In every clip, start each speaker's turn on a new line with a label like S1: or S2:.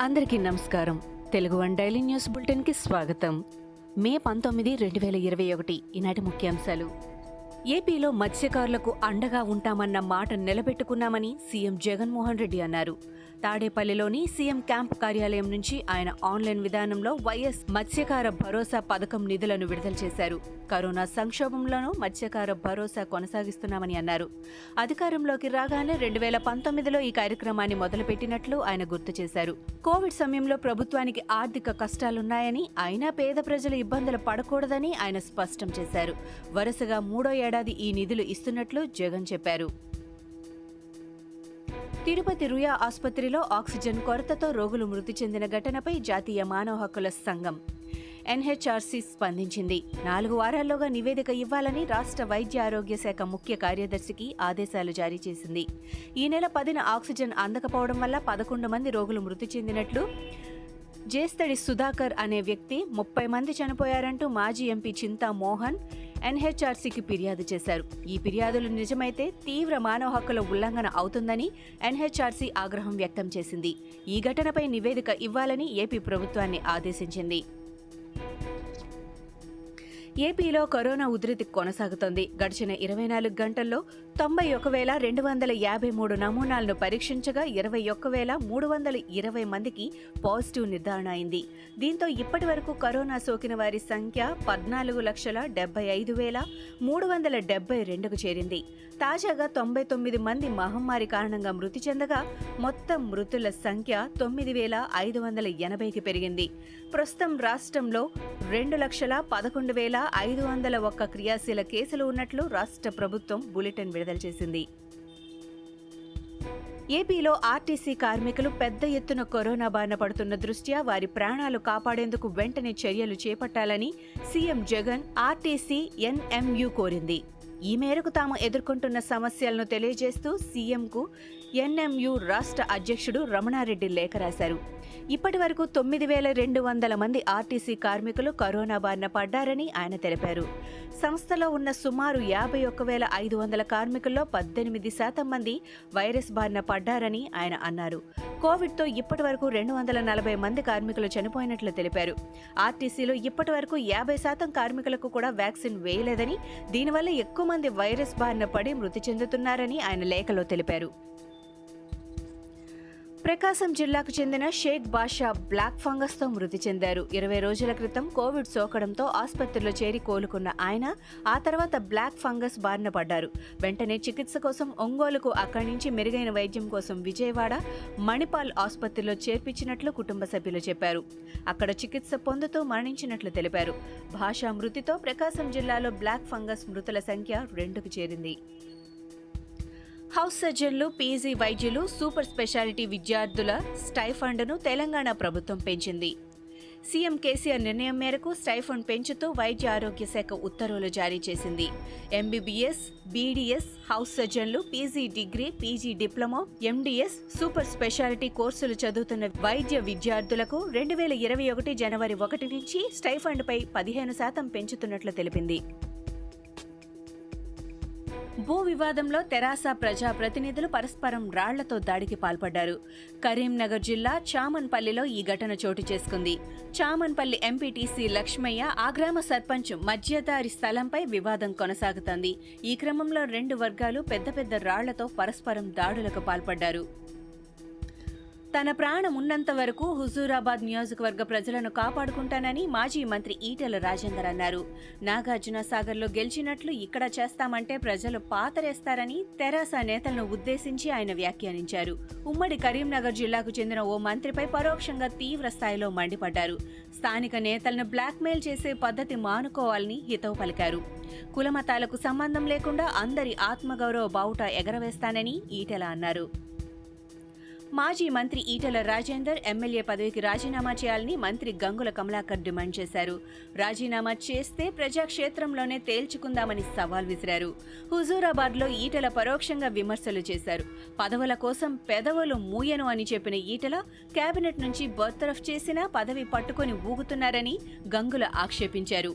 S1: అందరికీ నమస్కారం. Telugu one daily news బులెటిన్కి స్వాగతం. మే పంతొమ్మిది రెండు వేల ఇరవై ఒకటి ఈనాటి ముఖ్యాంశాలు. ఏపీలో మత్స్యకారులకు అండగా ఉంటామన్న మాట నిలబెట్టుకున్నామని సీఎం జగన్మోహన్ రెడ్డి అన్నారు. తాడేపల్లిలోని సీఎం క్యాంప్ కార్యాలయం నుంచి ఆయన ఆన్లైన్ విధానంలో వైఎస్ మత్స్యకార భరోసా పథకం నిధులను విడుదల చేశారు. కరోనా సంక్షోభంలోనూ మత్స్యకార భరోసా కొనసాగిస్తున్నామని అన్నారు. అధికారంలోకి రాగానే రెండు వేల పంతొమ్మిదిలో ఈ కార్యక్రమాన్ని మొదలుపెట్టినట్లు ఆయన గుర్తు చేశారు. కోవిడ్ సమయంలో ప్రభుత్వానికి ఆర్థిక కష్టాలున్నాయని అయినా పేద ప్రజలు ఇబ్బందులు పడకూడదని ఆయన స్పష్టం చేశారు. వరుసగా మూడో ఏడాది ఈ నిధులు ఇస్తున్నట్లు జగన్ చెప్పారు. తిరుపతి రుయా ఆసుపత్రిలో ఆక్సిజన్ కొరతతో రోగులు మృతి చెందిన ఘటనపై జాతీయ మానవ హక్కుల సంఘం ఎన్హెచ్ఆర్సీ స్పందించింది. నాలుగు వారాల్లోగా నివేదిక ఇవ్వాలని రాష్ట్ర వైద్య ఆరోగ్య శాఖ ముఖ్య కార్యదర్శికి ఆదేశాలు జారీ చేసింది. ఈ నెల పదిన ఆక్సిజన్ అందకపోవడం వల్ల పదకొండు మంది రోగులు మృతి చెందినట్లు జేస్తడి సుధాకర్ అనే వ్యక్తి ముప్పై మంది చనిపోయారంటూ మాజీ ఎంపీ చింతా మోహన్ ఎన్హెచ్ఆర్సీకి ఫిర్యాదు చేశారు. ఈ ఫిర్యాదులు నిజమైతే తీవ్ర మానవ హక్కుల ఉల్లంఘన అవుతుందని ఎన్హెచ్ఆర్సీ ఆగ్రహం వ్యక్తం చేసింది. ఈ ఘటనపై నివేదిక ఇవ్వాలని ఏపీ ప్రభుత్వాన్ని ఆదేశించింది. ఏపీలో కరోనా ఉధృతి కొనసాగుతోంది. గడిచిన ఇరవై నాలుగు గంటల్లో తొంభై ఒక వేల రెండు వందల యాభై మూడు నమూనాలను పరీక్షించగా ఇరవై ఒక్క వేల మూడు వందల ఇరవై మందికి పాజిటివ్ నిర్ధారణ అయింది. దీంతో ఇప్పటి వరకు కరోనా సోకిన వారి సంఖ్య పద్నాలుగు లక్షల డెబ్బై ఐదు వేల మూడు వందల డెబ్బై రెండుకు చేరింది. తాజాగా తొంభై తొమ్మిది మంది మహమ్మారి కారణంగా మృతి చెందగా మొత్తం మృతుల సంఖ్య తొమ్మిది వేల ఐదు వందల ఎనభైకి పెరిగింది. ప్రస్తుతం రాష్ట్రంలో రెండు లక్షల పదకొండు వేల ఐదు వందల ఒక్క క్రియాశీల కేసులు ఉన్నట్లు రాష్ట్ర ప్రభుత్వం బులెటిన్ విడుదల చేసింది. ఏపీలో ఆర్టీసీ కార్మికులు పెద్ద ఎత్తున కరోనా బారిన పడుతున్న దృష్ట్యా వారి ప్రాణాలు కాపాడేందుకు వెంటనే చర్యలు చేపట్టాలని సీఎం జగన్ ఆర్టీసీ ఎన్ఎంయు కోరింది. ఈ మేరకు తాము ఎదుర్కొంటున్న సమస్యలను తెలియజేస్తూ సీఎంకు ఎన్ఎంయు రాష్ట్ర అధ్యక్షుడు రమణారెడ్డి లేఖ రాశారు. ఇప్పటి వరకు తొమ్మిది వేల రెండు వందల మంది ఆర్టీసీ కార్మికులు కరోనా బారిన పడ్డారని ఆయన తెలిపారు. సంస్థలో ఉన్న సుమారు యాభై ఒక్క వేల ఐదు వందల కార్మికుల్లో పద్దెనిమిది శాతం మంది వైరస్ బారిన పడ్డారని ఆయన అన్నారు. కోవిడ్తో ఇప్పటి వరకు రెండు వందల నలభై మంది కార్మికులు చనిపోయినట్లు తెలిపారు. ఆర్టీసీలో ఇప్పటి వరకు యాభై శాతం కార్మికులకు కూడా వ్యాక్సిన్ వేయలేదని దీనివల్ల ఎక్కువ మంది వైరస్ బారిన పడి మృతి చెందుతున్నారని ఆయన లేఖలో తెలిపారు. ప్రకాశం జిల్లాకు చెందిన షేక్ బాషా బ్లాక్ ఫంగస్తో మృతి చెందారు. ఇరవై రోజుల క్రితం కోవిడ్ సోకడంతో ఆసుపత్రిలో చేరి కోలుకున్న ఆయన ఆ తర్వాత బ్లాక్ ఫంగస్ బారిన పడ్డారు. వెంటనే చికిత్స కోసం ఒంగోలుకు అక్కడి నుంచి మెరుగైన వైద్యం కోసం విజయవాడ మణిపాల్ ఆసుపత్రిలో చేర్పించినట్లు కుటుంబ సభ్యులు చెప్పారు. అక్కడ చికిత్స పొందుతూ మరణించినట్లు తెలిపారు. భాషా మృతితో ప్రకాశం జిల్లాలో బ్లాక్ ఫంగస్ మృతుల సంఖ్య రెండుకు చేరింది. హౌస్ సర్జన్లు పీజీ వైద్యులు సూపర్ స్పెషాలిటీ విద్యార్థుల స్టైఫండ్ను తెలంగాణ ప్రభుత్వం పెంచింది. సీఎం కేసీఆర్ నిర్ణయం మేరకు స్టైఫండ్ పెంచుతూ వైద్య ఆరోగ్య శాఖ ఉత్తర్వులు జారీ చేసింది. MBBS BDS house సర్జన్లు PG degree PG diploma MDS super speciality కోర్సులు చదువుతున్న వైద్య విద్యార్థులకు రెండు వేల ఇరవై ఒకటి జనవరి ఒకటి నుంచి స్టైఫండ్పై పదిహేను శాతం పెంచుతున్నట్లు తెలిపింది. భూ వివాదంలో తెరాస ప్రజా ప్రతినిధులు పరస్పరం రాళ్ళతో దాడికి పాల్పడ్డారు. కరీంనగర్ జిల్లా చామన్పల్లిలో ఈ ఘటన చోటు చేసుకుంది. చామన్పల్లి ఎంపీటీసీ లక్ష్మయ్య ఆ గ్రామ సర్పంచ్ మధ్యదారి స్థలంపై వివాదం కొనసాగుతోంది. ఈ క్రమంలో రెండు వర్గాలు పెద్ద పెద్ద రాళ్ళతో పరస్పరం దాడులకు పాల్పడ్డారు. తన ప్రాణం ఉన్నంత వరకు హుజూరాబాద్ నియోజకవర్గ ప్రజలను కాపాడుకుంటానని మాజీ మంత్రి ఈటెల రాజేందర్ అన్నారు. నాగార్జున సాగర్లో గెలిచినట్లు ఇక్కడ చేస్తామంటే ప్రజలు పాతరేస్తారని తెరాస నేతలను ఉద్దేశించి ఆయన వ్యాఖ్యానించారు. ఉమ్మడి కరీంనగర్ జిల్లాకు చెందిన ఓ మంత్రిపై పరోక్షంగా తీవ్ర స్థాయిలో మండిపడ్డారు. స్థానిక నేతలను బ్లాక్మెయిల్ చేసే పద్ధతి మానుకోవాలని హితవు పలికారు. కులమతాలకు సంబంధం లేకుండా అందరి ఆత్మగౌరవ బావుట ఎగరవేస్తానని ఈటెల అన్నారు. మాజీ మంత్రి ఈటల రాజేందర్ ఎమ్మెల్యే పదవికి రాజీనామా చేయాలని మంత్రి గంగుల కమలాకర్ డిమాండ్ చేశారు. రాజీనామా చేస్తే ప్రజాక్షేత్రంలోనే తేల్చుకుందామని సవాల్ విసిరారు. హుజూరాబాద్లో ఈటల పరోక్షంగా విమర్శలు చేశారు. పదవుల కోసం పెదవులు మూయను అని చెప్పిన ఈటల కేబినెట్ నుంచి బర్తరఫ్ చేసినా పదవి పట్టుకొని ఊగుతున్నారని గంగుల ఆక్షేపించారు.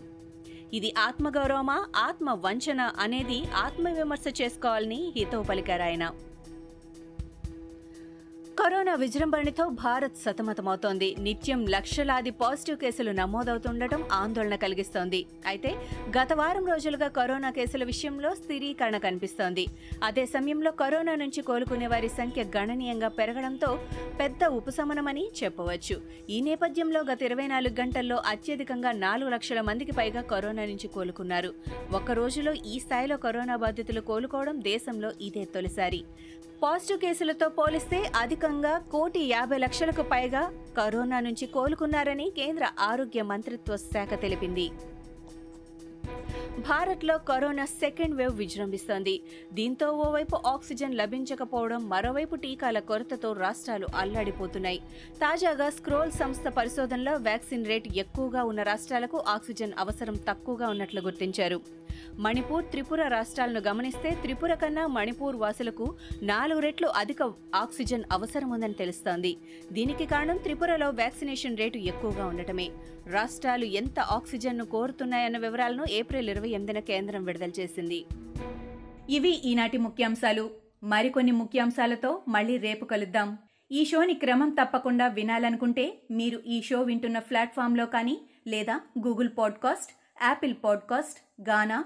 S1: ఇది ఆత్మగౌరవమా ఆత్మ వంచన అనేది ఆత్మవిమర్శ చేసుకోవాలని హితవు పలికారాయన కరోనా విజృంభణతో భారత్ సతమతమవుతోంది. నిత్యం లక్షలాది పాజిటివ్ కేసులు నమోదవుతుండటం ఆందోళన కలిగిస్తోంది. అయితే గత వారం రోజులుగా కరోనా కేసుల విషయంలో స్థిరీకరణ కనిపిస్తోంది. అదే సమయంలో కరోనా నుంచి కోలుకునే వారి సంఖ్య గణనీయంగా పెరగడంతో పెద్ద ఉపశమనమని చెప్పవచ్చు. ఈ నేపథ్యంలో గత ఇరవై నాలుగు గంటల్లో అత్యధికంగా నాలుగు లక్షల మందికి పైగా కరోనా నుంచి కోలుకున్నారు. ఒక్క రోజులో ఈ స్థాయిలో కరోనా బాధితులు కోలుకోవడం దేశంలో ఇదే తొలిసారి. పాజిటివ్ కేసులతో పోలిస్తే అధికంగా కోటి యాభై లక్షలకు పైగా కరోనా నుంచి కోలుకున్నారని కేంద్ర ఆరోగ్య మంత్రిత్వ శాఖ తెలిపింది. భారత్లో కరోనా సెకండ్ వేవ్ విజృంభిస్తోంది. దీంతో ఓవైపు ఆక్సిజన్ లభించకపోవడం మరోవైపు టీకాల కొరతతో రాష్ట్రాలు అల్లాడిపోతున్నాయి. తాజాగా స్క్రోల్ సంస్థ పరిశోధనలో వ్యాక్సిన్ రేట్ ఎక్కువగా ఉన్న రాష్ట్రాలకు ఆక్సిజన్ అవసరం తక్కువగా ఉన్నట్లు గుర్తించారు. మణిపూర్ త్రిపుర రాష్ట్రాలను గమనిస్తే త్రిపుర కన్నా మణిపూర్ వాసులకు నాలుగు రెట్లు అధిక ఆక్సిజన్ అవసరముందని తెలుస్తోంది. దీనికి కారణం త్రిపురలో వ్యాక్సినేషన్ రేటు ఎక్కువగా ఉండటమే. రాష్ట్రాలు ఎంత ఆక్సిజన్ను కోరుతున్నాయన్న వివరాలను ఏప్రిల్ ఇరవై ఎనిమిదిన కేంద్రం విడుదల చేసింది.
S2: ఇవి ఈనాటి ముఖ్యాంశాలు. మరికొన్ని ముఖ్యాంశాలతో మళ్ళీ రేపు కలుద్దాం. ఈ షోని క్రమం తప్పకుండా వినాలనుకుంటే మీరు ఈ షో వింటున్న ప్లాట్ఫామ్లో కానీ లేదా Google podcast Apple podcast Gaana